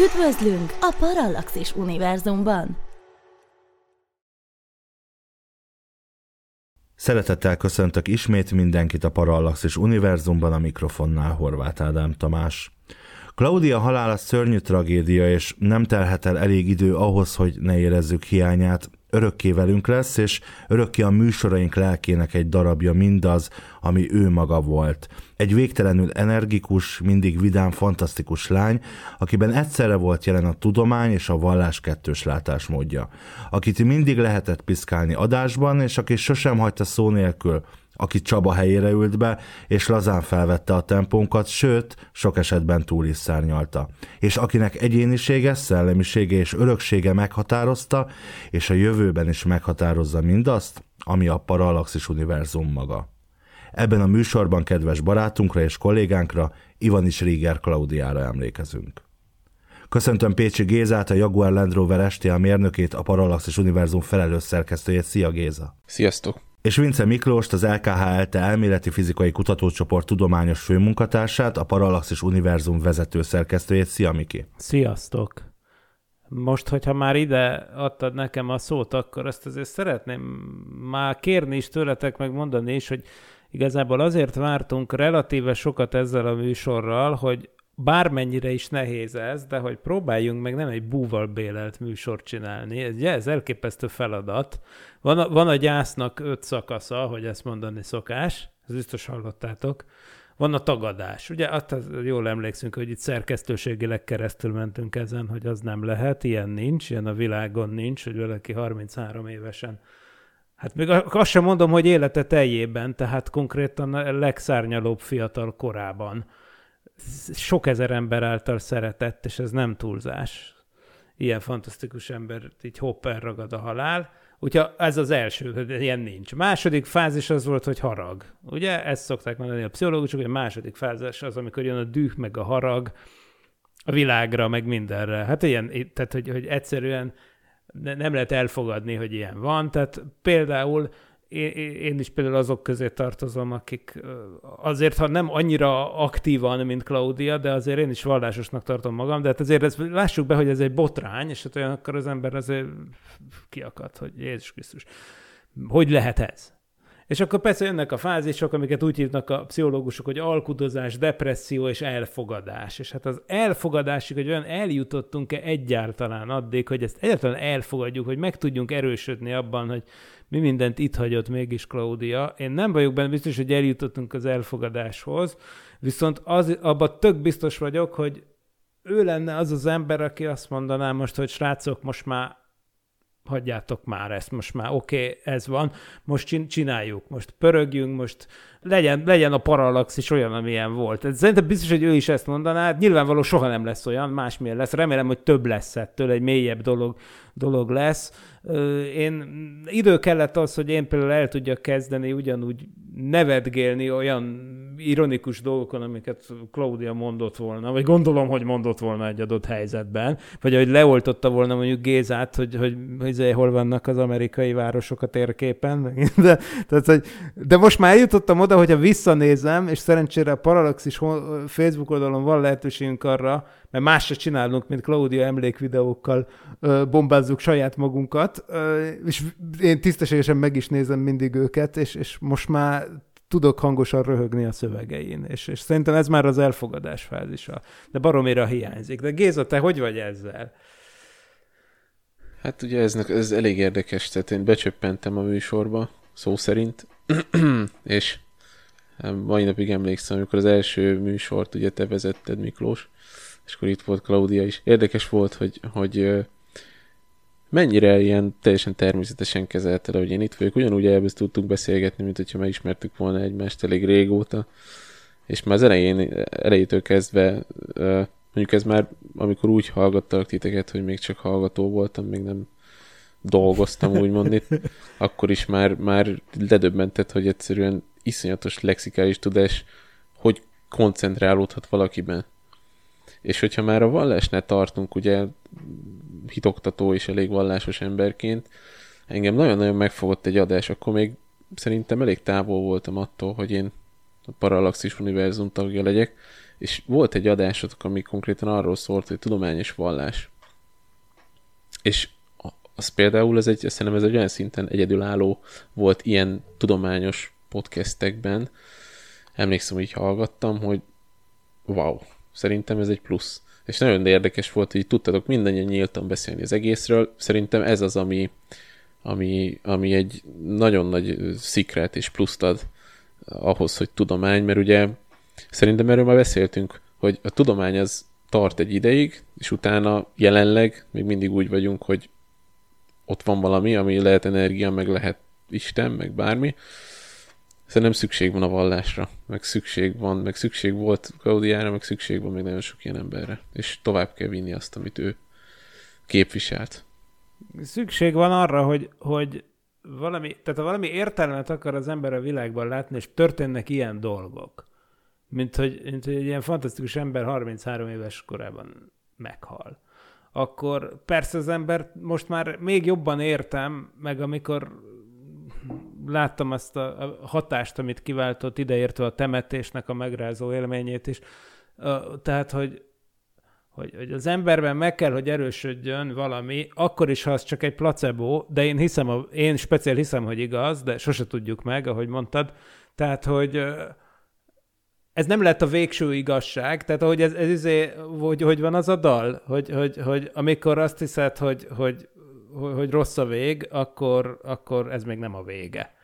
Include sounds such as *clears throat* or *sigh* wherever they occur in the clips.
Üdvözlünk a Parallaxis univerzumban! Szeretettel köszöntök ismét mindenkit a Parallaxis univerzumban a mikrofonnál Horváth Ádám Tamás. Claudia halála szörnyű tragédia, és nem telhet el elég idő ahhoz, hogy ne érezzük hiányát. Örökké velünk lesz, és örökké a műsoraink lelkének egy darabja mindaz, ami ő maga volt. Egy végtelenül energikus, mindig vidám, fantasztikus lány, akiben egyszerre volt jelen a tudomány és a vallás kettős látásmódja. Akit mindig lehetett piszkálni adásban, és aki sosem hagyta szó nélkül aki Csaba helyére ült be, és lazán felvette a tempónkat, sőt, sok esetben túl is szárnyalta. És akinek egyénisége, szellemisége és öröksége meghatározta, és a jövőben is meghatározza mindazt, ami a Parallaxis univerzum maga. Ebben a műsorban kedves barátunkra és kollégánkra, Ivanis Rieger Klaudiára emlékezünk. Köszöntöm Pécsi Gézát, a Jaguar Land Rover STA mérnökét, a Parallaxis Univerzum felelős szerkesztőjét. Szia Géza! Sziasztok! És Vince Miklóst, az LKHLT elméleti fizikai kutatócsoport tudományos főmunkatársát, a Parallaxis Univerzum vezető szerkesztőjét. Szia, Miki! Sziasztok! Most, hogyha már ide adtad nekem a szót, akkor ezt azért szeretném már kérni is tőletek, meg mondani is, hogy igazából azért vártunk relatíve sokat ezzel a műsorral, hogy bármennyire is nehéz ez, de hogy próbáljunk meg nem egy búval bélelt műsort csinálni. Ez, ez elképesztő feladat. Van a, van a gyásznak öt szakasza, hogy ezt mondani szokás, ezt biztos hallottátok. Van a tagadás. Ugye azt jól emlékszünk, hogy itt szerkesztőségileg keresztül mentünk ezen, hogy az nem lehet, ilyen nincs, ilyen a világon nincs, hogy valaki 33 évesen Hát még azt sem mondom, hogy élete teljében, tehát konkrétan a legszárnyalóbb fiatal korában sok ezer ember által szeretett, és ez nem túlzás. Ilyen fantasztikus ember így hopp elragad a halál. Úgyhogy ez az első, hogy ilyen nincs. Második fázis az volt, hogy harag. Ugye ezt szokták mondani a pszichológusok, hogy a második fázis az, amikor jön a düh, meg a harag a világra, meg mindenre. Hát ilyen, tehát hogy, hogy egyszerűen nem lehet elfogadni, hogy ilyen van. Tehát például én, én is például azok közé tartozom, akik azért, ha nem annyira aktívan, mint Claudia, de azért én is vallásosnak tartom magam, de hát azért ezt, lássuk be, hogy ez egy botrány, és hát olyan akkor az ember azért kiakad, hogy Jézus Krisztus. Hogy lehet ez? És akkor persze jönnek a fázisok, amiket úgy hívnak a pszichológusok, hogy alkudozás, depresszió és elfogadás. És hát az elfogadásig, hogy olyan eljutottunk-e egyáltalán addig, hogy ezt egyáltalán elfogadjuk, hogy meg tudjunk erősödni abban, hogy mi mindent itt hagyott mégis Claudia. Én nem vagyok benne biztos, hogy eljutottunk az elfogadáshoz, viszont az, abban tök biztos vagyok, hogy ő lenne az az ember, aki azt mondaná most, hogy srácok, most már hagyjátok már ezt, most már oké, okay, ez van, most csináljuk, most pörögjünk, most legyen, legyen a parallaxis olyan, amilyen volt. Szerintem biztos, hogy ő is ezt mondaná, nyilvánvaló soha nem lesz olyan, másmilyen lesz, remélem, hogy több lesz ettől, egy mélyebb dolog, dolog lesz. Én idő kellett az, hogy én például el tudjak kezdeni ugyanúgy nevetgélni olyan ironikus dolgokon, amiket Claudia mondott volna, vagy gondolom, hogy mondott volna egy adott helyzetben, vagy hogy leoltotta volna mondjuk Gézát, hogy, hogy, hogy hol vannak az amerikai városok a térképen. De, tehát, hogy, de most már eljutottam oda, hogyha visszanézem, és szerencsére a Parallaxis Facebook oldalon van lehetőségünk arra, mert más se csinálunk, mint Claudia emlékvideókkal bombázzuk saját magunkat, és én tisztességesen meg is nézem mindig őket, és, és most már tudok hangosan röhögni a szövegein, és, és szerintem ez már az elfogadás fázisa. De baromira hiányzik. De Géza, te hogy vagy ezzel? Hát ugye ez, ez elég érdekes, tehát én becsöppentem a műsorba, szó szerint, *clears throat* és mai napig emlékszem, amikor az első műsort ugye te vezetted, Miklós, és akkor itt volt Claudia is. Érdekes volt, hogy, hogy mennyire ilyen teljesen természetesen kezelte, hogy én itt vagyok. Ugyanúgy elből tudtunk beszélgetni, mint hogyha megismertük volna egymást elég régóta. És már az elején, elejétől kezdve, mondjuk ez már, amikor úgy hallgattalak titeket, hogy még csak hallgató voltam, még nem dolgoztam, úgymond itt, *laughs* akkor is már, már ledöbbentett, hogy egyszerűen iszonyatos lexikális tudás, hogy koncentrálódhat valakiben. És hogyha már a vallásnál tartunk, ugye hitoktató és elég vallásos emberként, engem nagyon-nagyon megfogott egy adás, akkor még szerintem elég távol voltam attól, hogy én a Parallaxis univerzum tagja legyek, és volt egy adásotok, ami konkrétan arról szólt, hogy tudományos vallás. És az például ez egy, szerintem ez egy olyan szinten egyedülálló volt ilyen tudományos podcastekben. Emlékszem, hogy hallgattam, hogy wow, szerintem ez egy plusz. És nagyon érdekes volt, hogy tudtatok mindannyian nyíltan beszélni az egészről. Szerintem ez az, ami, ami, ami egy nagyon nagy szikret és pluszt ad ahhoz, hogy tudomány, mert ugye szerintem erről már beszéltünk, hogy a tudomány az tart egy ideig, és utána jelenleg még mindig úgy vagyunk, hogy ott van valami, ami lehet energia, meg lehet Isten, meg bármi. Szerintem szükség van a vallásra, meg szükség van, meg szükség volt Claudiára, meg szükség van még nagyon sok ilyen emberre, és tovább kell vinni azt, amit ő képviselt. Szükség van arra, hogy, hogy valami, tehát ha valami értelmet akar az ember a világban látni, és történnek ilyen dolgok, mint hogy, mint hogy egy ilyen fantasztikus ember 33 éves korában meghal, akkor persze az ember most már még jobban értem, meg amikor láttam azt a hatást, amit kiváltott ideértve a temetésnek a megrázó élményét is. Tehát, hogy, hogy, hogy az emberben meg kell, hogy erősödjön valami, akkor is, ha az csak egy placebo, de én hiszem, én speciál hiszem, hogy igaz, de sose tudjuk meg, ahogy mondtad. Tehát, hogy ez nem lett a végső igazság, tehát ahogy ez, ez izé, hogy, hogy van az a dal, hogy, hogy, hogy amikor azt hiszed, hogy, hogy, hogy rossz a vég, akkor, akkor ez még nem a vége.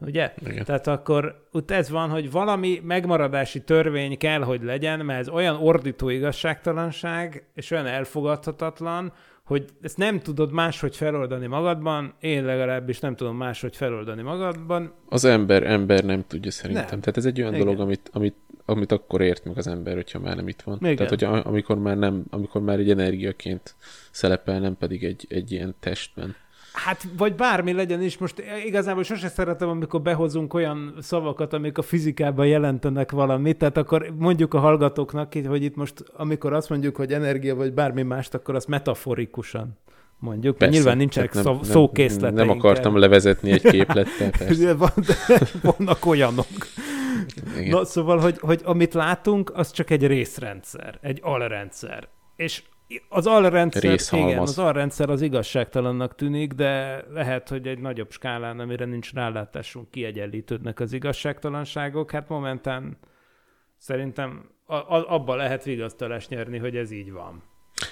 Ugye? Igen. Tehát akkor ott ez van, hogy valami megmaradási törvény kell, hogy legyen, mert ez olyan ordító igazságtalanság, és olyan elfogadhatatlan, hogy ezt nem tudod máshogy feloldani magadban, én legalábbis nem tudom máshogy feloldani magadban. Az ember, ember nem tudja szerintem. Nem. Tehát ez egy olyan Igen. dolog, amit, amit, amit akkor ért meg az ember, hogyha már nem itt van. Igen. Tehát, hogy amikor már nem, amikor már egy energiaként szerepel, nem pedig egy, egy ilyen testben. Hát, vagy bármi legyen is, most igazából sose szeretem, amikor behozunk olyan szavakat, amik a fizikában jelentenek valamit, tehát akkor mondjuk a hallgatóknak, hogy itt most, amikor azt mondjuk, hogy energia vagy bármi mást, akkor azt metaforikusan mondjuk. Persze, Nyilván nincsenek nem, szó, szókészleteink. Nem akartam levezetni egy képlettel, *laughs* persze. Van, *laughs* vannak olyanok. Igen. Na, szóval, hogy, hogy amit látunk, az csak egy részrendszer, egy alrendszer. És az alrendszer, igen, az alrendszer az igazságtalannak tűnik, de lehet, hogy egy nagyobb skálán, amire nincs rálátásunk, kiegyenlítődnek az igazságtalanságok. Hát momentán szerintem a, a, abba lehet vigasztalást nyerni, hogy ez így van.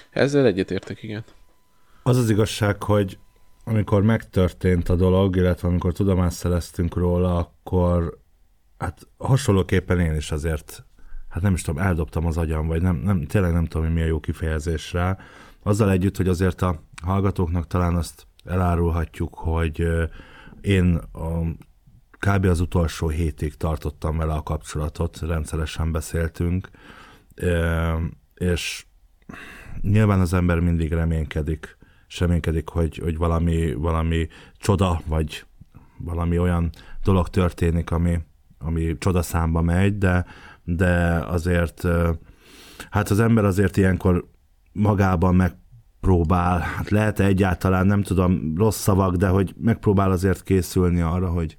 Ezzel egyetértek, igen. Az az igazság, hogy amikor megtörtént a dolog, illetve amikor tudomást szereztünk róla, akkor hát hasonlóképpen én is azért hát nem is tudom, eldobtam az agyam, vagy nem, nem, tényleg nem tudom, hogy mi a jó kifejezés rá. Azzal együtt, hogy azért a hallgatóknak talán azt elárulhatjuk, hogy én a, kb. az utolsó hétig tartottam vele a kapcsolatot, rendszeresen beszéltünk, és nyilván az ember mindig reménykedik, és reménykedik, hogy, hogy valami, valami csoda, vagy valami olyan dolog történik, ami, ami csodaszámba megy, de de azért hát az ember azért ilyenkor magában megpróbál, hát lehet-e egyáltalán, nem tudom, rossz szavak, de hogy megpróbál azért készülni arra, hogy,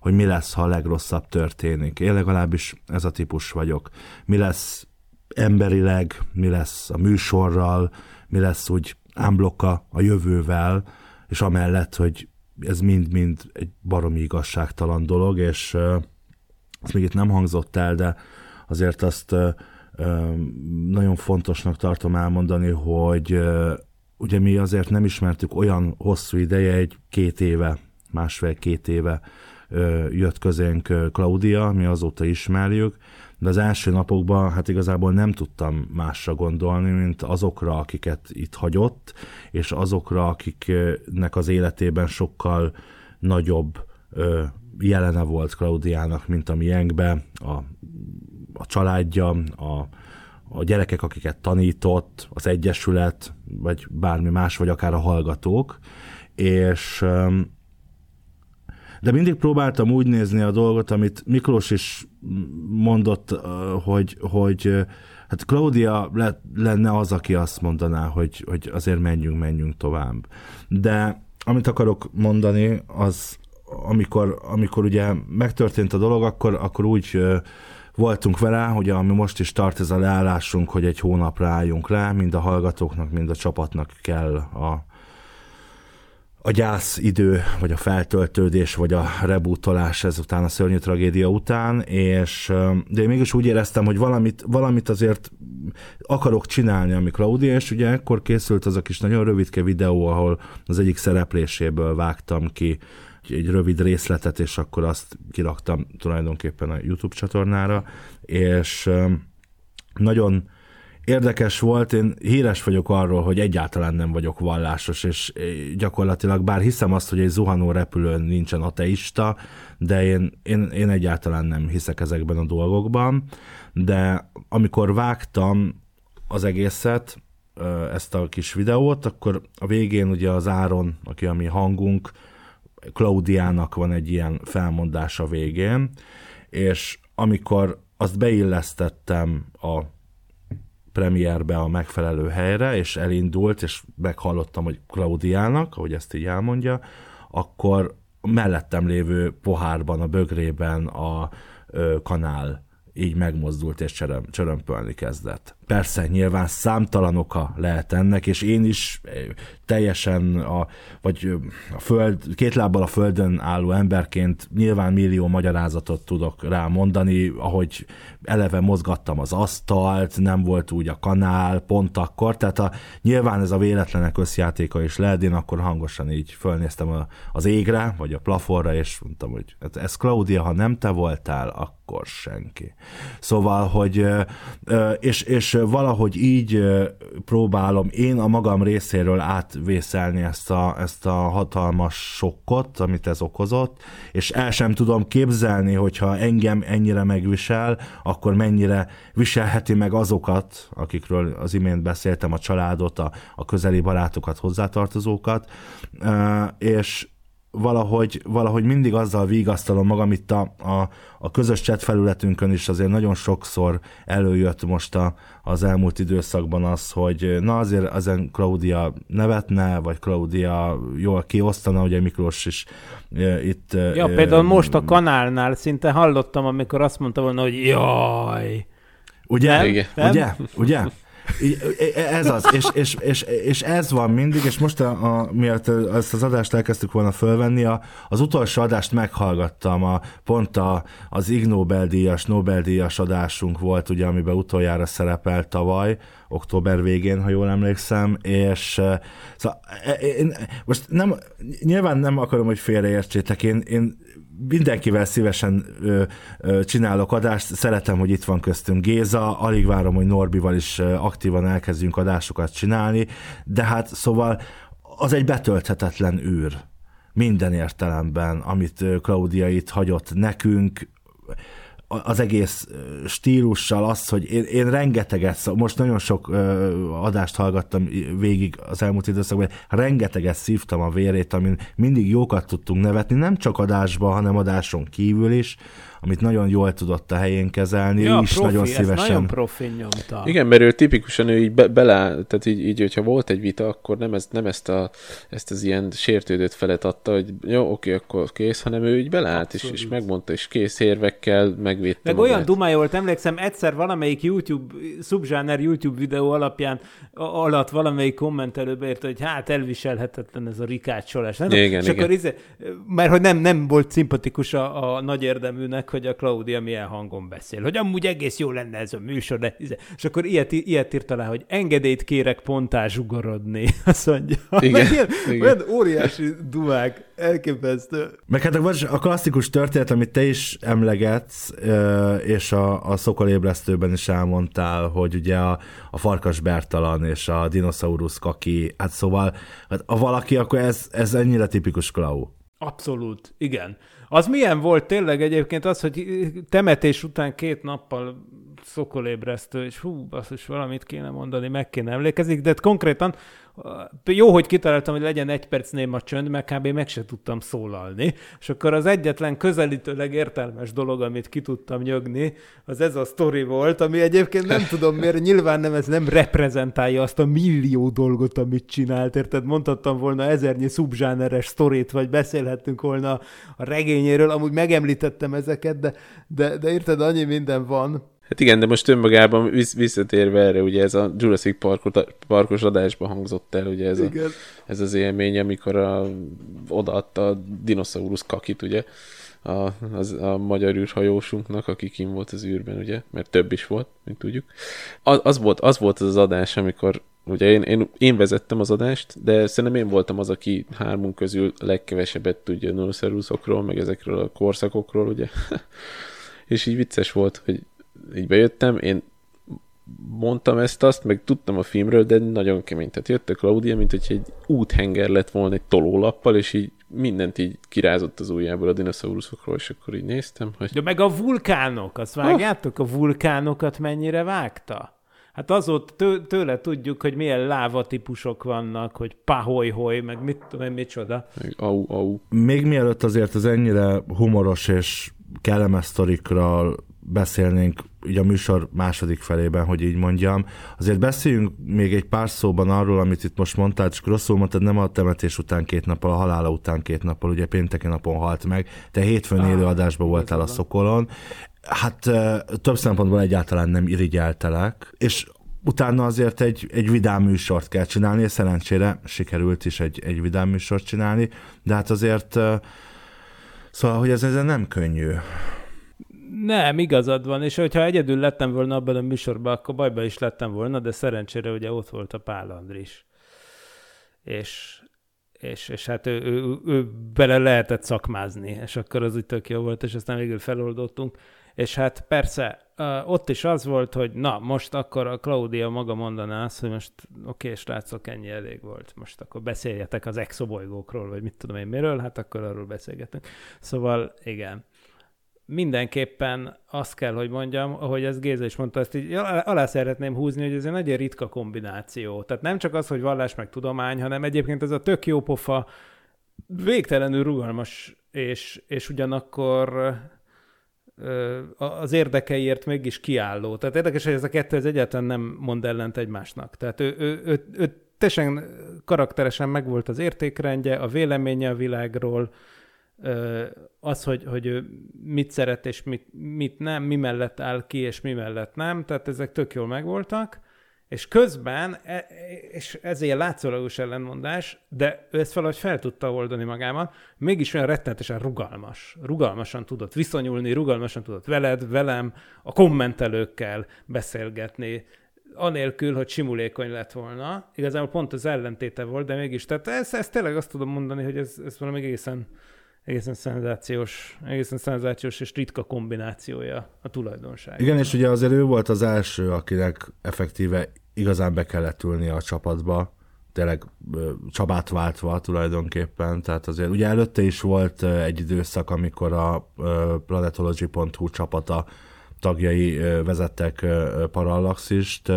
hogy mi lesz, ha a legrosszabb történik. Én legalábbis ez a típus vagyok. Mi lesz emberileg, mi lesz a műsorral, mi lesz úgy ámblokka a jövővel, és amellett, hogy ez mind-mind egy baromi igazságtalan dolog, és ez még itt nem hangzott el, de azért azt nagyon fontosnak tartom elmondani, hogy ugye mi azért nem ismertük olyan hosszú ideje, egy két éve, másfél-két éve jött közénk Claudia, mi azóta ismerjük, de az első napokban hát igazából nem tudtam másra gondolni, mint azokra, akiket itt hagyott, és azokra, akiknek az életében sokkal nagyobb jelene volt Claudiának, mint a miénkbe, a a családja, a, a gyerekek, akiket tanított, az egyesület, vagy bármi más, vagy akár a hallgatók, és de mindig próbáltam úgy nézni a dolgot, amit Miklós is mondott, hogy, hogy hát Claudia le, lenne az, aki azt mondaná, hogy, hogy azért menjünk, menjünk tovább. De amit akarok mondani, az, amikor, amikor ugye megtörtént a dolog, akkor, akkor úgy voltunk vele, hogy ami most is tart ez a leállásunk, hogy egy hónapra álljunk le, mind a hallgatóknak, mind a csapatnak kell a, a gyász idő, vagy a feltöltődés, vagy a rebootolás ezután a szörnyű tragédia után, és de én mégis úgy éreztem, hogy valamit, valamit azért akarok csinálni, ami Claudia, és ugye ekkor készült az a kis nagyon rövidke videó, ahol az egyik szerepléséből vágtam ki egy rövid részletet, és akkor azt kiraktam tulajdonképpen a YouTube csatornára, és nagyon érdekes volt, én híres vagyok arról, hogy egyáltalán nem vagyok vallásos, és gyakorlatilag bár hiszem azt, hogy egy zuhanó repülőn nincsen ateista, de én, én, én egyáltalán nem hiszek ezekben a dolgokban, de amikor vágtam az egészet, ezt a kis videót, akkor a végén ugye az Áron, aki a mi hangunk, Klaudiának van egy ilyen felmondása végén, és amikor azt beillesztettem a premierbe a megfelelő helyre, és elindult, és meghallottam, hogy Klaudiának, ahogy ezt így elmondja, akkor mellettem lévő pohárban, a bögrében a kanál így megmozdult és csöröm, csörömpölni kezdett. Persze, nyilván számtalan oka lehet ennek, és én is eh, teljesen a, vagy a föld, két lábbal a földön álló emberként nyilván millió magyarázatot tudok rá mondani, ahogy eleve mozgattam az asztalt, nem volt úgy a kanál pont akkor, tehát a, nyilván ez a véletlenek összjátéka is lehet, én akkor hangosan így fölnéztem a, az égre, vagy a plafonra, és mondtam, hogy hát ez Claudia, ha nem te voltál, akkor senki. Szóval, hogy és, és valahogy így próbálom én a magam részéről átvészelni ezt a, ezt a hatalmas sokkot, amit ez okozott, és el sem tudom képzelni, hogyha engem ennyire megvisel, akkor mennyire viselheti meg azokat, akikről az imént beszéltem, a családot, a, a közeli barátokat, hozzátartozókat, és valahogy, valahogy mindig azzal vigasztalom magam itt a, a, a közös chat felületünkön is azért nagyon sokszor előjött most a, az elmúlt időszakban az, hogy na azért ezen Claudia nevetne, vagy Claudia jól kiosztana, ugye Miklós is e, itt... Ja, e, például most a kanálnál szinte hallottam, amikor azt mondta volna, hogy jaj, Ugye? Nem? Ugye? Ugye? Ez az, és, és, és, és ez van mindig, és most a, a, miatt ezt az adást elkezdtük volna fölvenni, a, az utolsó adást meghallgattam, a, pont a, az Ig Nobel-díjas, Nobel-díjas adásunk volt, ugye, amiben utoljára szerepelt tavaly, október végén, ha jól emlékszem, és szóval, én, most nem, nyilván nem akarom, hogy félreértsétek, én, én mindenkivel szívesen ö, ö, csinálok adást, szeretem, hogy itt van köztünk Géza, alig várom, hogy Norbival is aktívan elkezdjünk adásokat csinálni, de hát szóval az egy betölthetetlen űr minden értelemben, amit Claudia itt hagyott nekünk, az egész stílussal az, hogy én, én rengeteget, most nagyon sok adást hallgattam végig az elmúlt időszakban, rengeteget szívtam a vérét, amin mindig jókat tudtunk nevetni, nem csak adásban, hanem adáson kívül is, amit nagyon jól tudott a helyén kezelni, ja, ő is profi, nagyon szívesen. nagyon profi nyomta. Igen, mert ő tipikusan ő így be, bele, tehát így, így, hogyha volt egy vita, akkor nem, ez, nem ezt, a, ezt az ilyen sértődött felet adta, hogy jó, oké, akkor kész, hanem ő így beleállt, és, és megmondta, és kész érvekkel megvédte Meg magát. olyan dumája volt, emlékszem, egyszer valamelyik YouTube, subzsáner YouTube videó alapján alatt valamelyik kommentelő beírta, hogy hát elviselhetetlen ez a rikácsolás. Nem? Igen, és igen. akkor izé, mert hogy nem, nem volt szimpatikus a, a nagy érdeműnek, hogy a Claudia milyen hangon beszél, hogy amúgy egész jó lenne ez a műsor, de és akkor ilyet, ilyet írta le, hogy engedélyt kérek pontá zsugorodni, *laughs* azt mondja. Igen, ilyen, igen. Olyan óriási dumák, elképesztő. Meg hát a klasszikus történet, amit te is emlegetsz, és a, a szokolébresztőben is elmondtál, hogy ugye a, a farkas Bertalan és a dinoszaurusz kaki, hát szóval hát a valaki, akkor ez, ez ennyire tipikus Klau. Abszolút, igen. Az milyen volt tényleg egyébként az, hogy temetés után két nappal szokolébresztő, és hú, basszus, valamit kéne mondani, meg kéne emlékezik, de konkrétan jó, hogy kitaláltam, hogy legyen egy perc néma csönd, mert kb. meg se tudtam szólalni, és akkor az egyetlen közelítőleg értelmes dolog, amit ki tudtam nyögni, az ez a sztori volt, ami egyébként nem tudom miért, nyilván nem, ez nem reprezentálja azt a millió dolgot, amit csinált, érted? Mondhattam volna ezernyi szubzsáneres sztorit, vagy beszélhettünk volna a regényéről, amúgy megemlítettem ezeket, de, de, de érted, annyi minden van, Hát igen, de most önmagában visszatérve erre, ugye ez a Jurassic Parkot, Parkos adásban hangzott el, ugye ez, a, ez az élmény, amikor a, odaadta a dinoszaurusz kakit, ugye, a, az, a magyar űrhajósunknak, aki kim volt az űrben, ugye, mert több is volt, mint tudjuk. Az, az, volt, az volt az, az adás, amikor ugye én, én, én vezettem az adást, de szerintem én voltam az, aki hármunk közül legkevesebbet tudja a meg ezekről a korszakokról, ugye. *laughs* és így vicces volt, hogy így bejöttem, én mondtam ezt azt, meg tudtam a filmről, de nagyon kemény. Tehát jött a Claudia, mint hogy egy úthenger lett volna egy tolólappal, és így mindent így kirázott az ujjából a dinoszauruszokról, és akkor így néztem, hogy... De meg a vulkánok, azt vágjátok? A vulkánokat mennyire vágta? Hát azóta tő, tőle tudjuk, hogy milyen láva típusok vannak, hogy paholyholy, meg mit tudom én, micsoda. Meg au, au. Még mielőtt azért az ennyire humoros és kellemes sztorikról beszélnénk ugye a műsor második felében, hogy így mondjam. Azért beszéljünk még egy pár szóban arról, amit itt most mondtál, csak rosszul mondtad, nem a temetés után két nappal, a halála után két nappal, ugye pénteken napon halt meg, te hétfőn élő adásban voltál a Szokolon. Hát több szempontból egyáltalán nem irigyeltelek, és utána azért egy, egy vidám műsort kell csinálni, és szerencsére sikerült is egy, egy vidám műsort csinálni, de hát azért szóval, hogy ez, ez nem könnyű. Nem, igazad van, és hogyha egyedül lettem volna abban a műsorban, akkor bajba is lettem volna, de szerencsére ugye ott volt a Pál Andris. És, és, és hát ő, ő, ő, bele lehetett szakmázni, és akkor az úgy tök jó volt, és aztán végül feloldottunk. És hát persze, ott is az volt, hogy na, most akkor a Claudia maga mondaná azt, hogy most oké, okay, srácok, ennyi elég volt, most akkor beszéljetek az exobolygókról, vagy mit tudom én miről, hát akkor arról beszélgetünk. Szóval igen mindenképpen azt kell, hogy mondjam, ahogy ez Géza is mondta, ezt így alá szeretném húzni, hogy ez egy nagyon ritka kombináció. Tehát nem csak az, hogy vallás meg tudomány, hanem egyébként ez a tök jó pofa, végtelenül rugalmas, és, és ugyanakkor az érdekeiért mégis kiálló. Tehát érdekes, hogy ez a kettő ez egyáltalán nem mond ellent egymásnak. Tehát ő, ő, ő, ő teljesen karakteresen megvolt az értékrendje, a véleménye a világról, az, hogy, hogy ő mit szeret és mit, mit nem, mi mellett áll ki és mi mellett nem, tehát ezek tök jól megvoltak, és közben, e, és ezért látszólagos ellenmondás, de ő ezt valahogy fel tudta oldani magában, mégis olyan rettenetesen rugalmas. Rugalmasan tudott viszonyulni, rugalmasan tudott veled, velem, a kommentelőkkel beszélgetni, anélkül, hogy simulékony lett volna. Igazából pont az ellentéte volt, de mégis, tehát ezt, ezt tényleg azt tudom mondani, hogy ez, ez valami egészen egészen szenzációs, egészen szenzációs és ritka kombinációja a tulajdonság. Igen, és ugye azért ő volt az első, akinek effektíve igazán be kellett ülni a csapatba, tényleg Csabát váltva tulajdonképpen, tehát azért ugye előtte is volt egy időszak, amikor a planetology.hu csapata tagjai vezettek Parallaxist,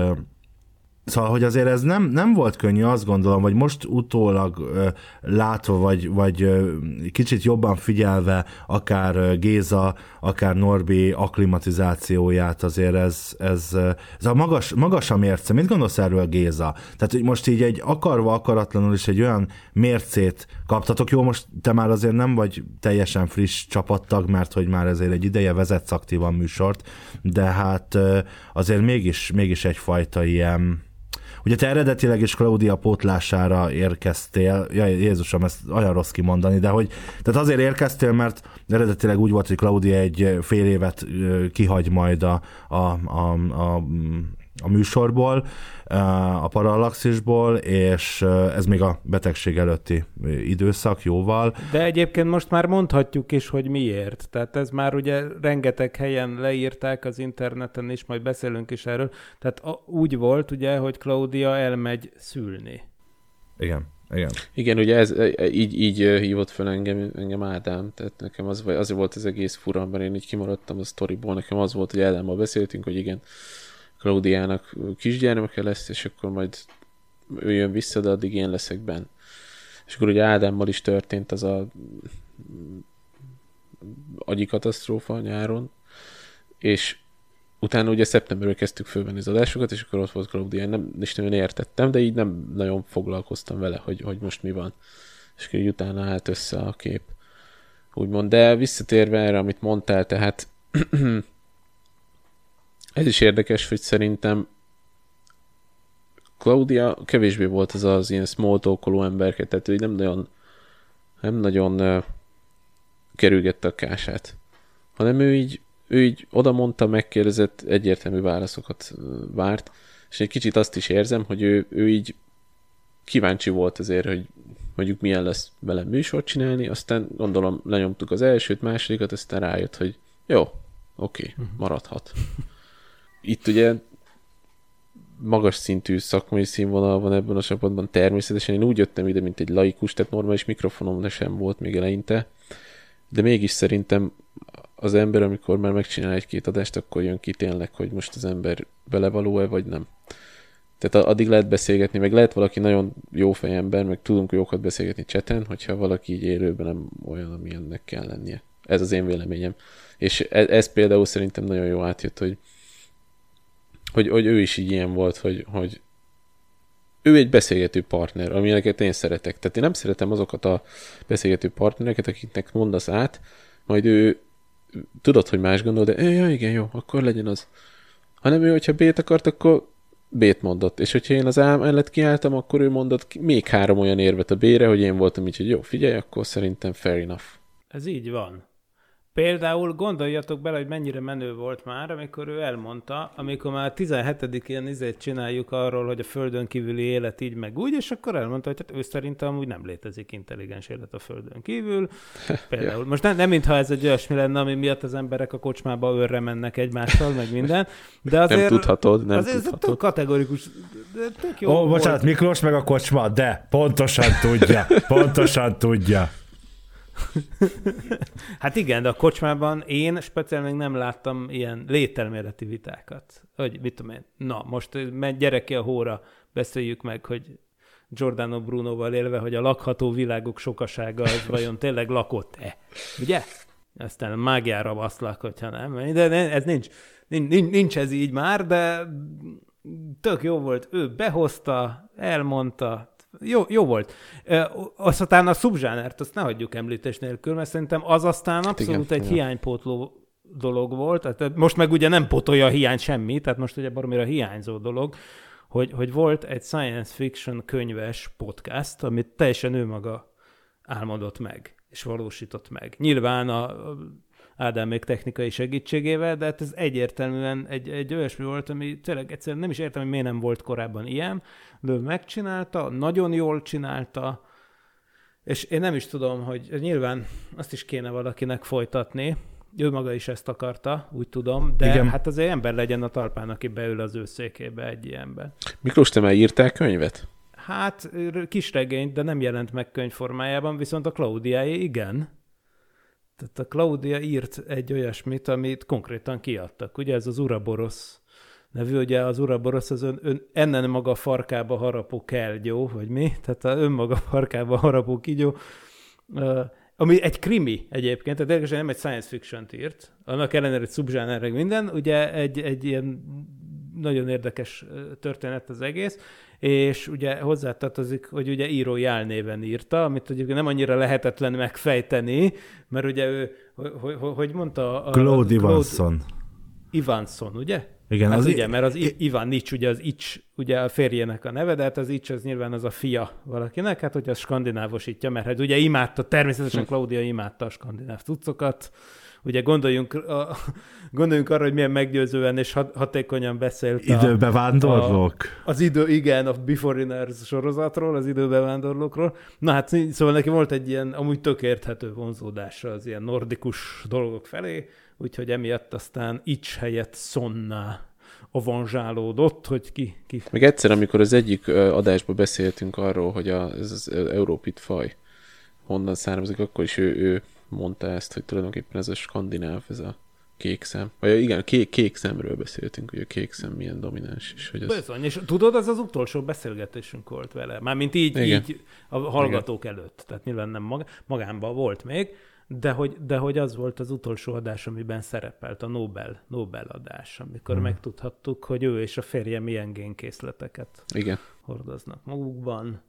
Szóval, hogy azért ez nem, nem volt könnyű, azt gondolom, vagy most utólag ö, látva, vagy, vagy ö, kicsit jobban figyelve, akár Géza, akár Norbi akklimatizációját, azért ez, ez, ez a magas, magas a mérce. Mit gondolsz erről, Géza? Tehát, hogy most így egy akarva, akaratlanul is egy olyan mércét kaptatok. Jó, most te már azért nem vagy teljesen friss csapattag, mert hogy már ezért egy ideje vezetsz aktívan műsort, de hát azért mégis, mégis egyfajta ilyen Ugye te eredetileg is Claudia pótlására érkeztél, ja, Jézusom, ezt olyan rossz kimondani, de hogy, tehát azért érkeztél, mert eredetileg úgy volt, hogy Claudia egy fél évet kihagy majd a, a, a, a a műsorból, a parallaxisból, és ez még a betegség előtti időszak jóval. De egyébként most már mondhatjuk is, hogy miért. Tehát ez már ugye rengeteg helyen leírták az interneten is, majd beszélünk is erről. Tehát úgy volt ugye, hogy Claudia elmegy szülni. Igen. Igen. Igen, ugye ez, e, így, így ö, hívott fel engem, engem Ádám, tehát nekem az, vagy azért volt ez egész fura, mert én így kimaradtam a sztoriból, nekem az volt, hogy Ádámmal beszéltünk, hogy igen, Klaudiának kisgyermeke lesz, és akkor majd ő jön vissza, de addig én leszek benn. És akkor ugye Ádámmal is történt az a agyi katasztrófa nyáron, és utána ugye szeptemberről kezdtük fölvenni az adásokat, és akkor ott volt Claudia, nem, is nagyon értettem, de így nem nagyon foglalkoztam vele, hogy, hogy most mi van. És akkor így utána állt össze a kép. Úgymond, de visszatérve erre, amit mondtál, tehát *clears throat* ez is érdekes, hogy szerintem Claudia kevésbé volt az az ilyen small talkoló emberke, tehát ő nem nagyon nem nagyon uh, kerülgette a kását, hanem ő így, ő így oda mondta, megkérdezett, egyértelmű válaszokat várt, és egy kicsit azt is érzem, hogy ő, ő így kíváncsi volt azért, hogy mondjuk milyen lesz vele műsort csinálni, aztán gondolom lenyomtuk az elsőt, másodikat, aztán rájött, hogy jó, oké, okay, maradhat. Itt ugye magas szintű szakmai színvonal van ebben a csapatban természetesen. Én úgy jöttem ide, mint egy laikus, tehát normális mikrofonom sem volt még eleinte, de mégis szerintem az ember, amikor már megcsinál egy-két adást, akkor jön ki tényleg, hogy most az ember belevaló-e, vagy nem. Tehát addig lehet beszélgetni, meg lehet valaki nagyon jó fejember, meg tudunk jókat beszélgetni cseten, hogyha valaki így élőben nem olyan, amilyennek kell lennie. Ez az én véleményem. És ez, ez például szerintem nagyon jó átjött, hogy hogy, hogy ő is így ilyen volt, hogy, hogy ő egy beszélgető partner, amineket én szeretek. Tehát én nem szeretem azokat a beszélgető partnereket, akiknek mondasz át, majd ő tudod, hogy más gondol, de ja, igen, jó, akkor legyen az. Hanem ő, hogyha B-t akart, akkor B-t mondott. És hogyha én az A mellett kiálltam, akkor ő mondott még három olyan érvet a B-re, hogy én voltam így, hogy jó, figyelj, akkor szerintem fair enough. Ez így van. Például gondoljatok bele, hogy mennyire menő volt már, amikor ő elmondta, amikor már 17-én izét csináljuk arról, hogy a Földön kívüli élet így meg úgy, és akkor elmondta, hogy hát ő szerintem úgy nem létezik intelligens élet a Földön kívül. *laughs* Például, most nem, nem mintha ez egy olyasmi lenne, ami miatt az emberek a kocsmába őrre mennek egymással, meg minden, de azért... Nem tudhatod, nem azért tudhatod. tök kategorikus, de tök jó Ó, volt. bocsánat, Miklós meg a kocsma, de pontosan tudja, pontosan tudja. *laughs* Hát igen, de a kocsmában én speciál még nem láttam ilyen lételméleti vitákat. Hogy mit tudom én, na most menj gyere ki a hóra, beszéljük meg, hogy Giordano Brunoval élve, hogy a lakható világok sokasága az vajon tényleg lakott-e. Ugye? Aztán mágiára baszlak, hogyha nem. De ez nincs, nincs, nincs ez így már, de tök jó volt. Ő behozta, elmondta, jó, jó volt. Aztán a szubzsánert, azt ne hagyjuk említés nélkül, mert szerintem az aztán abszolút Igen, egy igen. hiánypótló dolog volt. Tehát most meg ugye nem potolja a hiány semmi, tehát most ugye baromira hiányzó dolog, hogy, hogy volt egy science fiction könyves podcast, amit teljesen ő maga álmodott meg, és valósított meg. Nyilván a a Ádám még technikai segítségével, de hát ez egyértelműen egy, egy olyasmi volt, ami tényleg egyszerűen nem is értem, hogy miért nem volt korábban ilyen, de ő megcsinálta, nagyon jól csinálta, és én nem is tudom, hogy nyilván azt is kéne valakinek folytatni, ő maga is ezt akarta, úgy tudom, de Igen. Hát azért ember legyen a talpán, aki beül az ő székébe egy ilyenbe. Miklós, te már írtál könyvet? Hát kis regényt, de nem jelent meg könyvformájában, viszont a Klaudiáé igen. Tehát a Klaudia írt egy olyasmit, amit konkrétan kiadtak. Ugye ez az Uraborosz nevű, ugye az Uraborosz az ön, ön ennen maga farkába harapó kelgyó, vagy mi? Tehát a önmaga farkába harapó kígyó, ö, ami egy krimi egyébként, tehát érdekesen nem egy science fiction-t írt, annak ellenére, hogy szubzsáner minden, ugye egy, egy ilyen nagyon érdekes történet az egész, és ugye hozzátartozik, hogy ugye írói álnéven írta, amit egyébként nem annyira lehetetlen megfejteni, mert ugye ő, hogy, hogy, mondta... A, Claude Ivanson. Ivanson, ugye? Igen, az, az i- ugye, mert az I- Ivan Nics, ugye az Ics, ugye a férjének a neve, de hát az Ics az nyilván az a fia valakinek, hát hogy az skandinávosítja, mert hát ugye imádta, természetesen Claudia imádta a skandináv cuccokat, ugye gondoljunk, a, gondoljunk arra, hogy milyen meggyőzően és hat, hatékonyan beszélt a, Időbe vándorlók. az idő, igen, a Beforeigners sorozatról, az időbevándorlókról. Na hát szóval neki volt egy ilyen amúgy tök érthető vonzódása az ilyen nordikus dolgok felé, úgyhogy emiatt aztán Ics helyett Sonna avanzsálódott, hogy ki... ki... Meg egyszer, amikor az egyik adásban beszéltünk arról, hogy a, ez az Európit faj honnan származik, akkor is ő, ő mondta ezt, hogy tulajdonképpen ez a skandináv, ez a kék szem. Vagy igen, kék, kék szemről beszéltünk, hogy a kék szem milyen domináns. És hogy az... Bizony, és tudod, az az utolsó beszélgetésünk volt vele. Mármint így, így a hallgatók igen. előtt. Tehát nyilván nem mag, magánban volt még, de hogy, de hogy az volt az utolsó adás, amiben szerepelt a Nobel, Nobel adás, amikor hmm. megtudhattuk, hogy ő és a férje milyen génkészleteket Igen. hordoznak magukban.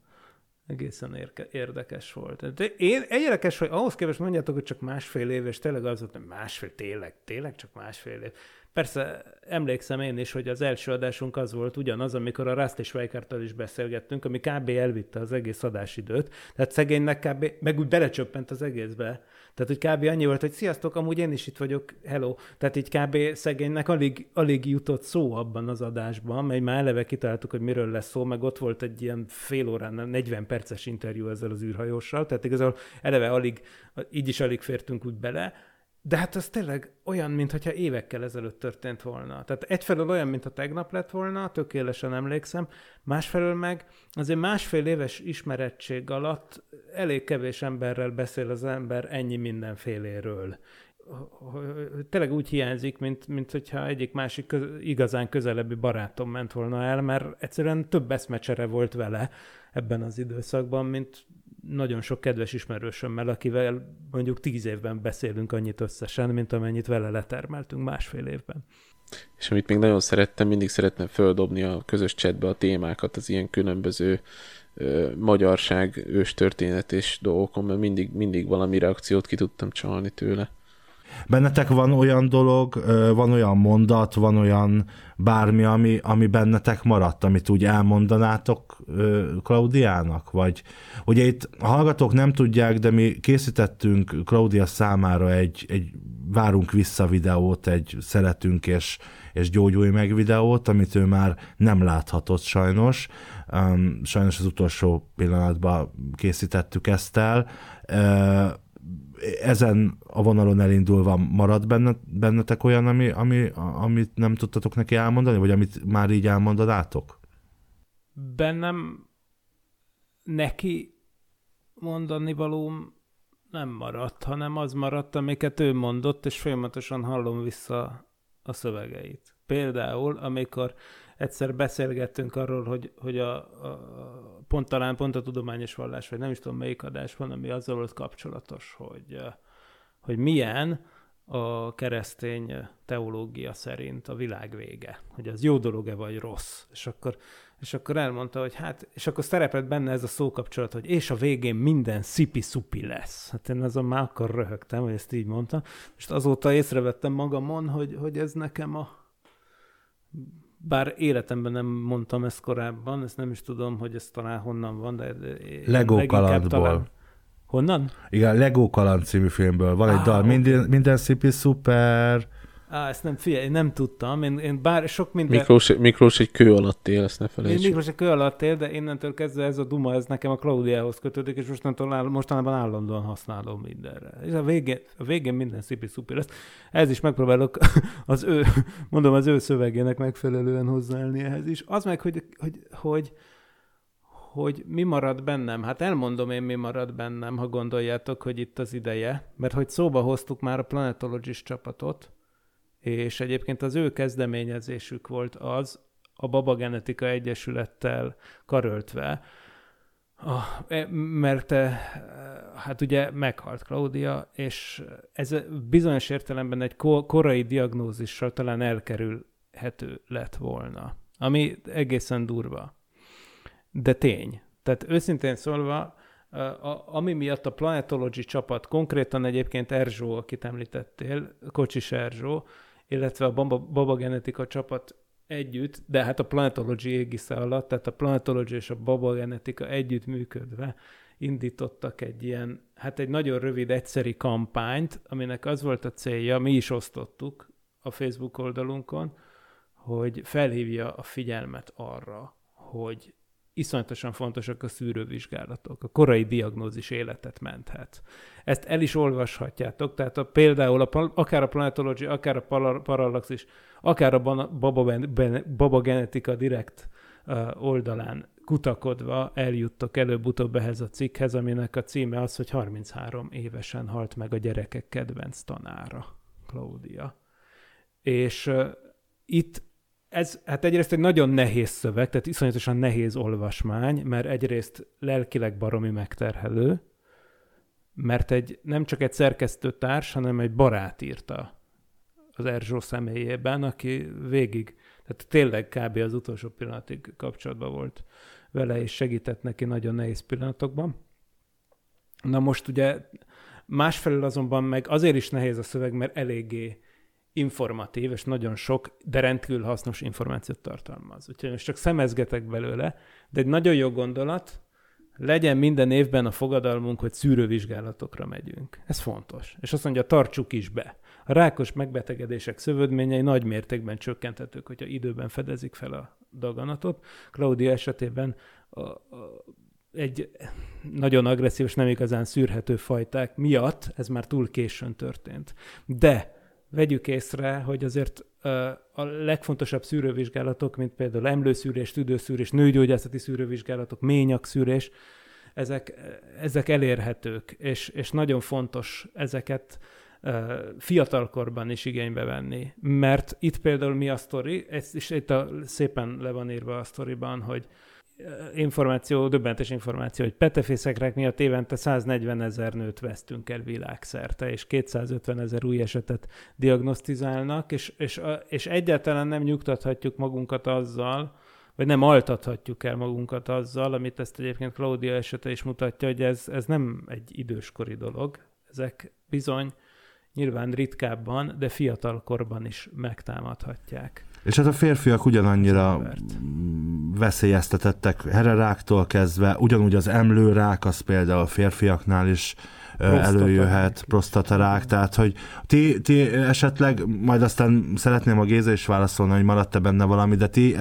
Egészen érke, érdekes volt. De én érdekes, hogy ahhoz képest mondjátok, hogy csak másfél év, és tényleg az volt, másfél, tényleg, tényleg csak másfél év. Persze emlékszem én is, hogy az első adásunk az volt ugyanaz, amikor a Rust és Weikerttel is beszélgettünk, ami kb. elvitte az egész adásidőt. Tehát szegénynek kb. meg úgy belecsöppent az egészbe. Tehát, hogy kb. annyi volt, hogy sziasztok, amúgy én is itt vagyok, hello. Tehát így kb. szegénynek alig, alig jutott szó abban az adásban, mely már eleve kitaláltuk, hogy miről lesz szó, meg ott volt egy ilyen fél órán, 40 perces interjú ezzel az űrhajóssal, tehát igazából eleve alig, így is alig fértünk úgy bele, de hát ez tényleg olyan, mintha évekkel ezelőtt történt volna. Tehát egyfelől olyan, mintha tegnap lett volna, tökéletesen emlékszem, másfelől meg azért másfél éves ismerettség alatt elég kevés emberrel beszél az ember ennyi mindenféléről. Tényleg úgy hiányzik, mint, mint hogyha egyik másik köz, igazán közelebbi barátom ment volna el, mert egyszerűen több eszmecsere volt vele ebben az időszakban, mint nagyon sok kedves ismerősömmel, akivel mondjuk tíz évben beszélünk annyit összesen, mint amennyit vele letermeltünk másfél évben. És amit még nagyon szerettem, mindig szeretném földobni a közös chatbe a témákat, az ilyen különböző ö, magyarság, őstörténet és dolgokon, mert mindig, mindig valami reakciót ki tudtam csalni tőle. Bennetek van olyan dolog, van olyan mondat, van olyan bármi, ami, ami bennetek maradt, amit úgy elmondanátok Klaudiának? Vagy ugye itt a hallgatók nem tudják, de mi készítettünk Klaudia számára egy, egy várunk vissza videót, egy szeretünk és, és gyógyulj meg videót, amit ő már nem láthatott sajnos. Sajnos az utolsó pillanatban készítettük ezt el. Ezen a vonalon elindulva marad benne, bennetek olyan, ami, ami, amit nem tudtatok neki elmondani, vagy amit már így elmondanátok? Bennem neki mondani valóm nem maradt, hanem az maradt, amiket ő mondott, és folyamatosan hallom vissza a szövegeit. Például, amikor egyszer beszélgettünk arról, hogy, hogy a, a, pont talán pont a tudományos vallás, vagy nem is tudom melyik adás van, ami azzal volt kapcsolatos, hogy, hogy milyen a keresztény teológia szerint a világ vége, hogy az jó dolog-e vagy rossz. És akkor, és akkor elmondta, hogy hát, és akkor szerepelt benne ez a szókapcsolat, hogy és a végén minden szipi-szupi lesz. Hát én azon már akkor röhögtem, hogy ezt így mondta. És azóta észrevettem magamon, hogy, hogy ez nekem a bár életemben nem mondtam ezt korábban, ezt nem is tudom, hogy ez talán honnan van, de... Lego kalandból. Talán... Honnan? Igen, Lego kaland című filmből. Van egy ah, dal, okay. minden, minden szipi szuper, Á, ezt nem, figyelj, én nem tudtam. Én, én bár sok minden... Miklós, Miklós egy kő alatt él, ezt ne felejtsük. Én Miklós egy kő alatt él, de innentől kezdve ez a duma, ez nekem a Claudiához kötődik, és mostantól áll, mostanában állandóan használom mindenre. És a végén, a végén minden szipi szupi lesz. Ez is megpróbálok *laughs* az ő, mondom, az ő szövegének megfelelően hozzáállni ehhez is. Az meg, hogy, hogy, hogy hogy mi marad bennem? Hát elmondom én, mi marad bennem, ha gondoljátok, hogy itt az ideje, mert hogy szóba hoztuk már a Planetologist csapatot, és egyébként az ő kezdeményezésük volt az, a Baba Genetika Egyesülettel karöltve, e, mert e, hát ugye meghalt Claudia, és ez bizonyos értelemben egy korai diagnózissal talán elkerülhető lett volna, ami egészen durva. De tény. Tehát őszintén szólva, a, ami miatt a Planetology csapat, konkrétan egyébként Erzsó, akit említettél, Kocsis Erzsó, illetve a Baba, Baba Genetika csapat együtt, de hát a Planetology égisze alatt, tehát a Planetology és a Baba Genetika együtt működve indítottak egy ilyen, hát egy nagyon rövid, egyszeri kampányt, aminek az volt a célja, mi is osztottuk a Facebook oldalunkon, hogy felhívja a figyelmet arra, hogy iszonyatosan fontosak a szűrővizsgálatok. A korai diagnózis életet menthet. Ezt el is olvashatjátok, tehát a, például a, akár a planetology, akár a parallaxis, akár a baba, baba genetika direkt oldalán kutakodva eljuttok előbb-utóbb ehhez a cikkhez, aminek a címe az, hogy 33 évesen halt meg a gyerekek kedvenc tanára, Claudia. És uh, itt ez, hát egyrészt egy nagyon nehéz szöveg, tehát iszonyatosan nehéz olvasmány, mert egyrészt lelkileg baromi megterhelő, mert egy, nem csak egy szerkesztőtárs, hanem egy barát írta az Erzsó személyében, aki végig, tehát tényleg kb. az utolsó pillanatig kapcsolatban volt vele, és segített neki nagyon nehéz pillanatokban. Na most ugye másfelől azonban meg azért is nehéz a szöveg, mert eléggé informatív, és nagyon sok, de rendkívül hasznos információt tartalmaz. Úgyhogy most csak szemezgetek belőle, de egy nagyon jó gondolat, legyen minden évben a fogadalmunk, hogy szűrővizsgálatokra megyünk. Ez fontos. És azt mondja, tartsuk is be. A rákos megbetegedések szövődményei nagy mértékben csökkenthetők, hogyha időben fedezik fel a daganatot. Claudia esetében a, a, egy nagyon agresszív és nem igazán szűrhető fajták miatt ez már túl későn történt. De vegyük észre, hogy azért a legfontosabb szűrővizsgálatok, mint például emlőszűrés, tüdőszűrés, nőgyógyászati szűrővizsgálatok, ményakszűrés, ezek, ezek elérhetők, és, és nagyon fontos ezeket fiatalkorban is igénybe venni. Mert itt például mi a sztori, is itt a, szépen le van írva a sztoriban, hogy információ, döbbentes információ, hogy petefészekrek miatt évente 140 ezer nőt vesztünk el világszerte, és 250 ezer új esetet diagnosztizálnak, és, és, és egyáltalán nem nyugtathatjuk magunkat azzal, vagy nem altathatjuk el magunkat azzal, amit ezt egyébként Claudia esete is mutatja, hogy ez, ez nem egy időskori dolog, ezek bizony nyilván ritkábban, de fiatalkorban is megtámadhatják. És hát a férfiak ugyanannyira veszélyeztetettek. Hereráktól kezdve, ugyanúgy az emlőrák, az például a férfiaknál is Prostata. előjöhet, prostatarák, tehát hogy ti, ti esetleg, majd aztán szeretném a Géza is válaszolni, hogy maradt-e benne valami, de ti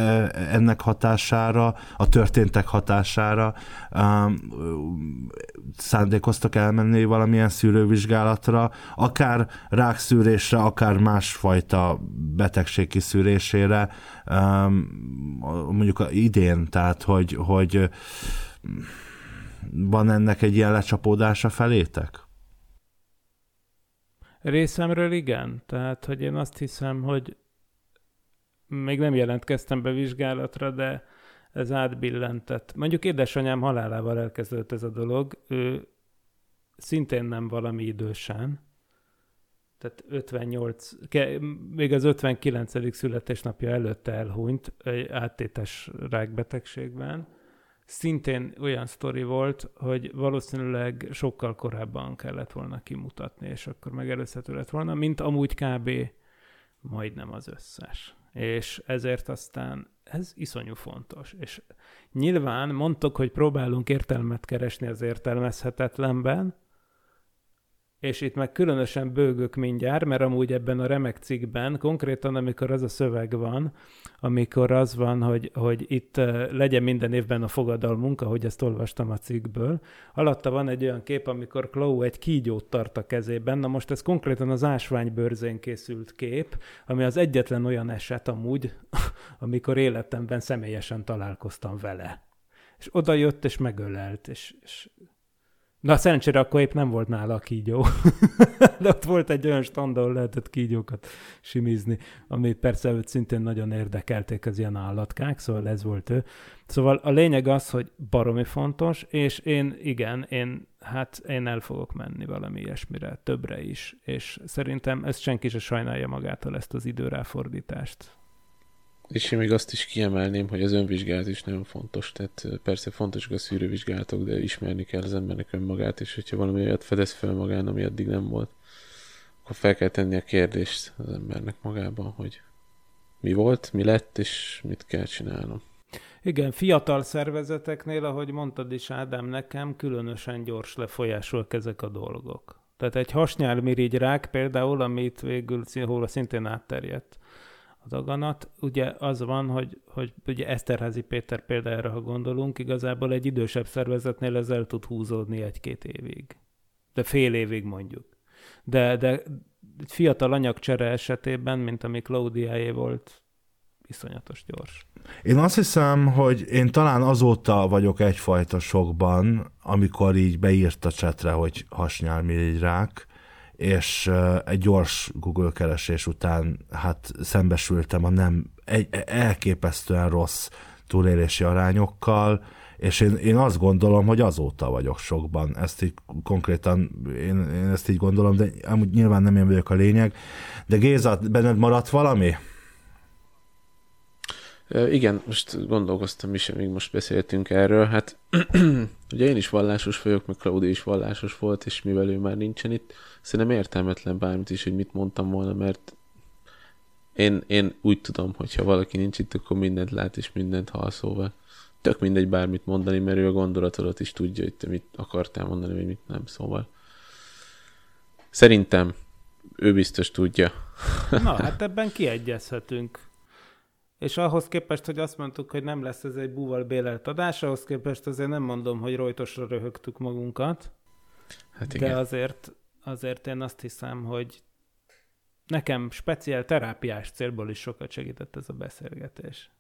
ennek hatására, a történtek hatására um, szándékoztak elmenni valamilyen szűrővizsgálatra, akár rákszűrésre, akár másfajta betegség kiszűrésére, um, mondjuk idén, tehát hogy, hogy van ennek egy ilyen lecsapódása felétek? Részemről igen. Tehát, hogy én azt hiszem, hogy még nem jelentkeztem be vizsgálatra, de ez átbillentett. Mondjuk édesanyám halálával elkezdődött ez a dolog. Ő szintén nem valami idősen, tehát 58, még az 59. születésnapja előtte elhunyt egy áttétes rákbetegségben, szintén olyan sztori volt, hogy valószínűleg sokkal korábban kellett volna kimutatni, és akkor megelőzhető lett volna, mint amúgy kb. majdnem az összes. És ezért aztán ez iszonyú fontos. És nyilván mondtok, hogy próbálunk értelmet keresni az értelmezhetetlenben, és itt meg különösen bőgök mindjárt, mert amúgy ebben a remek cikkben, konkrétan amikor az a szöveg van, amikor az van, hogy, hogy itt legyen minden évben a fogadalmunk, ahogy ezt olvastam a cikkből, alatta van egy olyan kép, amikor Chloe egy kígyót tart a kezében, na most ez konkrétan az ásványbőrzén készült kép, ami az egyetlen olyan eset amúgy, *laughs* amikor életemben személyesen találkoztam vele. És oda jött és megölelt, és, és Na szerencsére akkor épp nem volt nála a kígyó. *laughs* De ott volt egy olyan stand, ahol lehetett kígyókat simizni, ami persze őt szintén nagyon érdekelték az ilyen állatkák, szóval ez volt ő. Szóval a lényeg az, hogy baromi fontos, és én igen, én hát én el fogok menni valami ilyesmire, többre is, és szerintem ezt senki se sajnálja magától ezt az időráfordítást. És én még azt is kiemelném, hogy az önvizsgálat is nagyon fontos. Tehát persze fontosak a szűrővizsgálatok, de ismerni kell az embernek önmagát, és hogyha valami olyat fedez fel magán, ami addig nem volt, akkor fel kell tenni a kérdést az embernek magában, hogy mi volt, mi lett, és mit kell csinálnom. Igen, fiatal szervezeteknél, ahogy mondtad is Ádám, nekem különösen gyors lefolyásolnak ezek a dolgok. Tehát egy hasnyálmirigy rák például, amit végül hol szintén átterjedt daganat. Ugye az van, hogy, hogy ugye Eszterházi Péter példára, ha gondolunk, igazából egy idősebb szervezetnél ez el tud húzódni egy-két évig. De fél évig mondjuk. De, de egy fiatal anyagcsere esetében, mint ami Claudiáé volt, iszonyatos gyors. Én azt hiszem, hogy én talán azóta vagyok egyfajta sokban, amikor így beírt a csetre, hogy hasnyálmirigy és egy gyors Google keresés után hát szembesültem a nem egy, elképesztően rossz túlélési arányokkal, és én, én azt gondolom, hogy azóta vagyok sokban. Ezt így konkrétan, én, én ezt így gondolom, de amúgy nyilván nem én vagyok a lényeg. De Géza, benned maradt valami? Igen, most gondolkoztam is, amíg most beszéltünk erről. Hát *clears throat* ugye én is vallásos vagyok, meg Claudia is vallásos volt, és mivel ő már nincsen itt, szerintem értelmetlen bármit is, hogy mit mondtam volna, mert én, én úgy tudom, hogy ha valaki nincs itt, akkor mindent lát és mindent hall, szóval tök mindegy bármit mondani, mert ő a gondolatodat is tudja, hogy te mit akartál mondani, vagy mit nem, szóval szerintem ő biztos tudja. Na, hát ebben kiegyezhetünk. És ahhoz képest, hogy azt mondtuk, hogy nem lesz ez egy búval bélelt adás, ahhoz képest azért nem mondom, hogy rojtosra röhögtük magunkat. Hát igen. De azért, azért én azt hiszem, hogy nekem speciál terápiás célból is sokat segített ez a beszélgetés.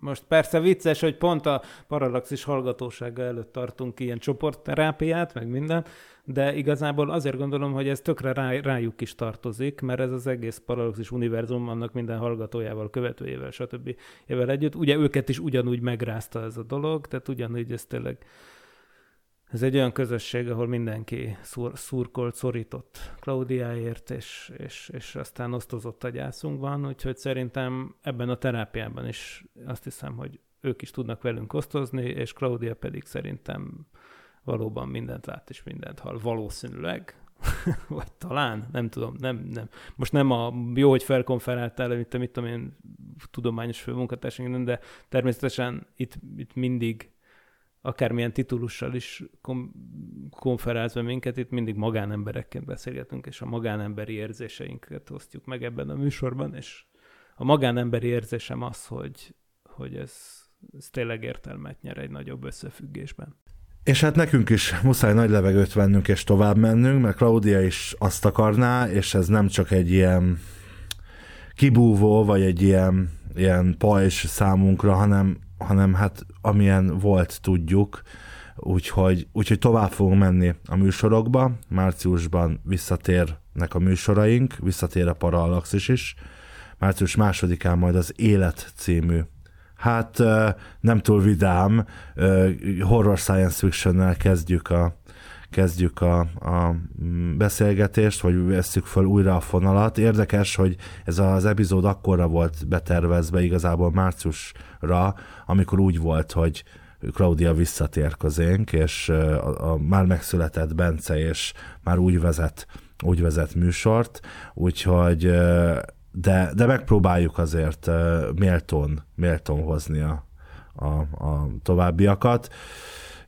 Most persze vicces, hogy pont a paralaxis hallgatósága előtt tartunk ilyen csoportterápiát, meg minden, de igazából azért gondolom, hogy ez tökre rá, rájuk is tartozik, mert ez az egész paralaxis univerzum annak minden hallgatójával, követőjével, stb. Ével együtt. Ugye őket is ugyanúgy megrázta ez a dolog, tehát ugyanúgy ez tényleg ez egy olyan közösség, ahol mindenki szur, szurkolt, szorított Klaudiáért, és, és, és aztán osztozott a gyászunkban, úgyhogy szerintem ebben a terápiában is azt hiszem, hogy ők is tudnak velünk osztozni, és Claudia pedig szerintem valóban mindent lát és mindent hall. Valószínűleg, *laughs* vagy talán, nem tudom, nem, nem. Most nem a jó, hogy felkonferáltál, amit mit tudom én, tudományos főmunkatársaink, de természetesen itt, itt mindig akármilyen titulussal is kom- minket, itt mindig magánemberekként beszélgetünk, és a magánemberi érzéseinket osztjuk meg ebben a műsorban, és a magánemberi érzésem az, hogy, hogy ez, ez tényleg értelmet nyer egy nagyobb összefüggésben. És hát nekünk is muszáj nagy levegőt vennünk és tovább mennünk, mert Claudia is azt akarná, és ez nem csak egy ilyen kibúvó, vagy egy ilyen, ilyen pajzs számunkra, hanem hanem hát amilyen volt, tudjuk, úgyhogy, úgyhogy tovább fogunk menni a műsorokba. Márciusban visszatérnek a műsoraink, visszatér a Parallaxis is. Március másodikán majd az Élet című hát nem túl vidám, horror science fiction kezdjük a, kezdjük a, a beszélgetést, vagy veszük fel újra a fonalat. Érdekes, hogy ez az epizód akkorra volt betervezve igazából márciusra, amikor úgy volt, hogy Claudia visszatér közénk, és a, a már megszületett Bence, és már úgy vezet, úgy vezet műsort, úgyhogy de, de megpróbáljuk azért méltón, méltón hozni a, a, a továbbiakat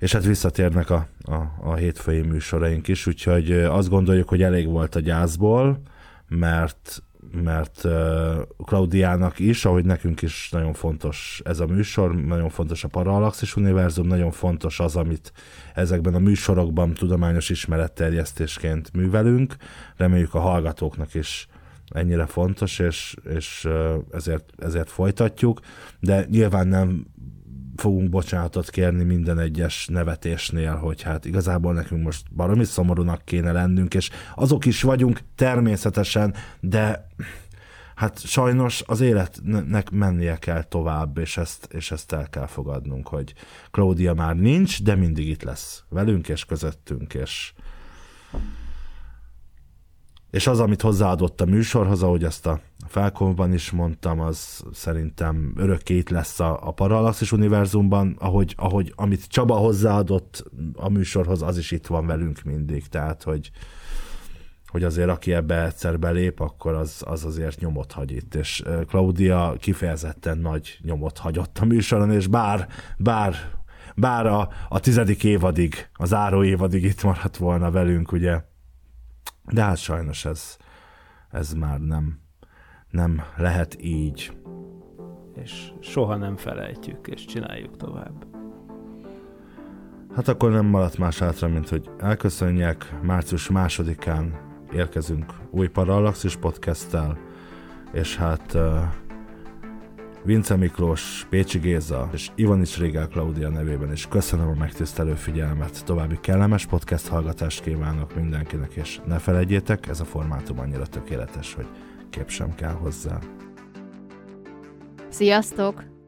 és hát visszatérnek a, a, a hétfői műsoraink is, úgyhogy azt gondoljuk, hogy elég volt a gyászból, mert mert Klaudiának is, ahogy nekünk is nagyon fontos ez a műsor, nagyon fontos a Parallaxis Univerzum, nagyon fontos az, amit ezekben a műsorokban tudományos ismeretterjesztésként művelünk. Reméljük a hallgatóknak is ennyire fontos, és, és ezért, ezért folytatjuk, de nyilván nem fogunk bocsánatot kérni minden egyes nevetésnél, hogy hát igazából nekünk most baromi szomorúnak kéne lennünk, és azok is vagyunk természetesen, de hát sajnos az életnek mennie kell tovább, és ezt, és ezt el kell fogadnunk, hogy Claudia már nincs, de mindig itt lesz velünk és közöttünk, és és az, amit hozzáadott a műsorhoz, ahogy ezt a felkonban is mondtam, az szerintem örökké itt lesz a, a Parallaxis univerzumban, ahogy, ahogy amit Csaba hozzáadott a műsorhoz, az is itt van velünk mindig, tehát hogy, hogy azért aki ebbe egyszer belép, akkor az, az azért nyomot hagy itt, és Claudia kifejezetten nagy nyomot hagyott a műsoron, és bár, bár bár a, a tizedik évadig, az áró évadig itt maradt volna velünk, ugye, de hát sajnos ez, ez már nem, nem lehet így. És soha nem felejtjük, és csináljuk tovább. Hát akkor nem maradt más hátra, mint hogy elköszönjek. Március másodikán érkezünk új Parallaxis podcasttel, és hát uh, Vince Miklós, Pécsi Géza és Ivanics Régál Klaudia nevében is köszönöm a megtisztelő figyelmet. További kellemes podcast hallgatást kívánok mindenkinek, és ne felejtjétek, ez a formátum annyira tökéletes, hogy kép sem kell hozzá. Sziasztok!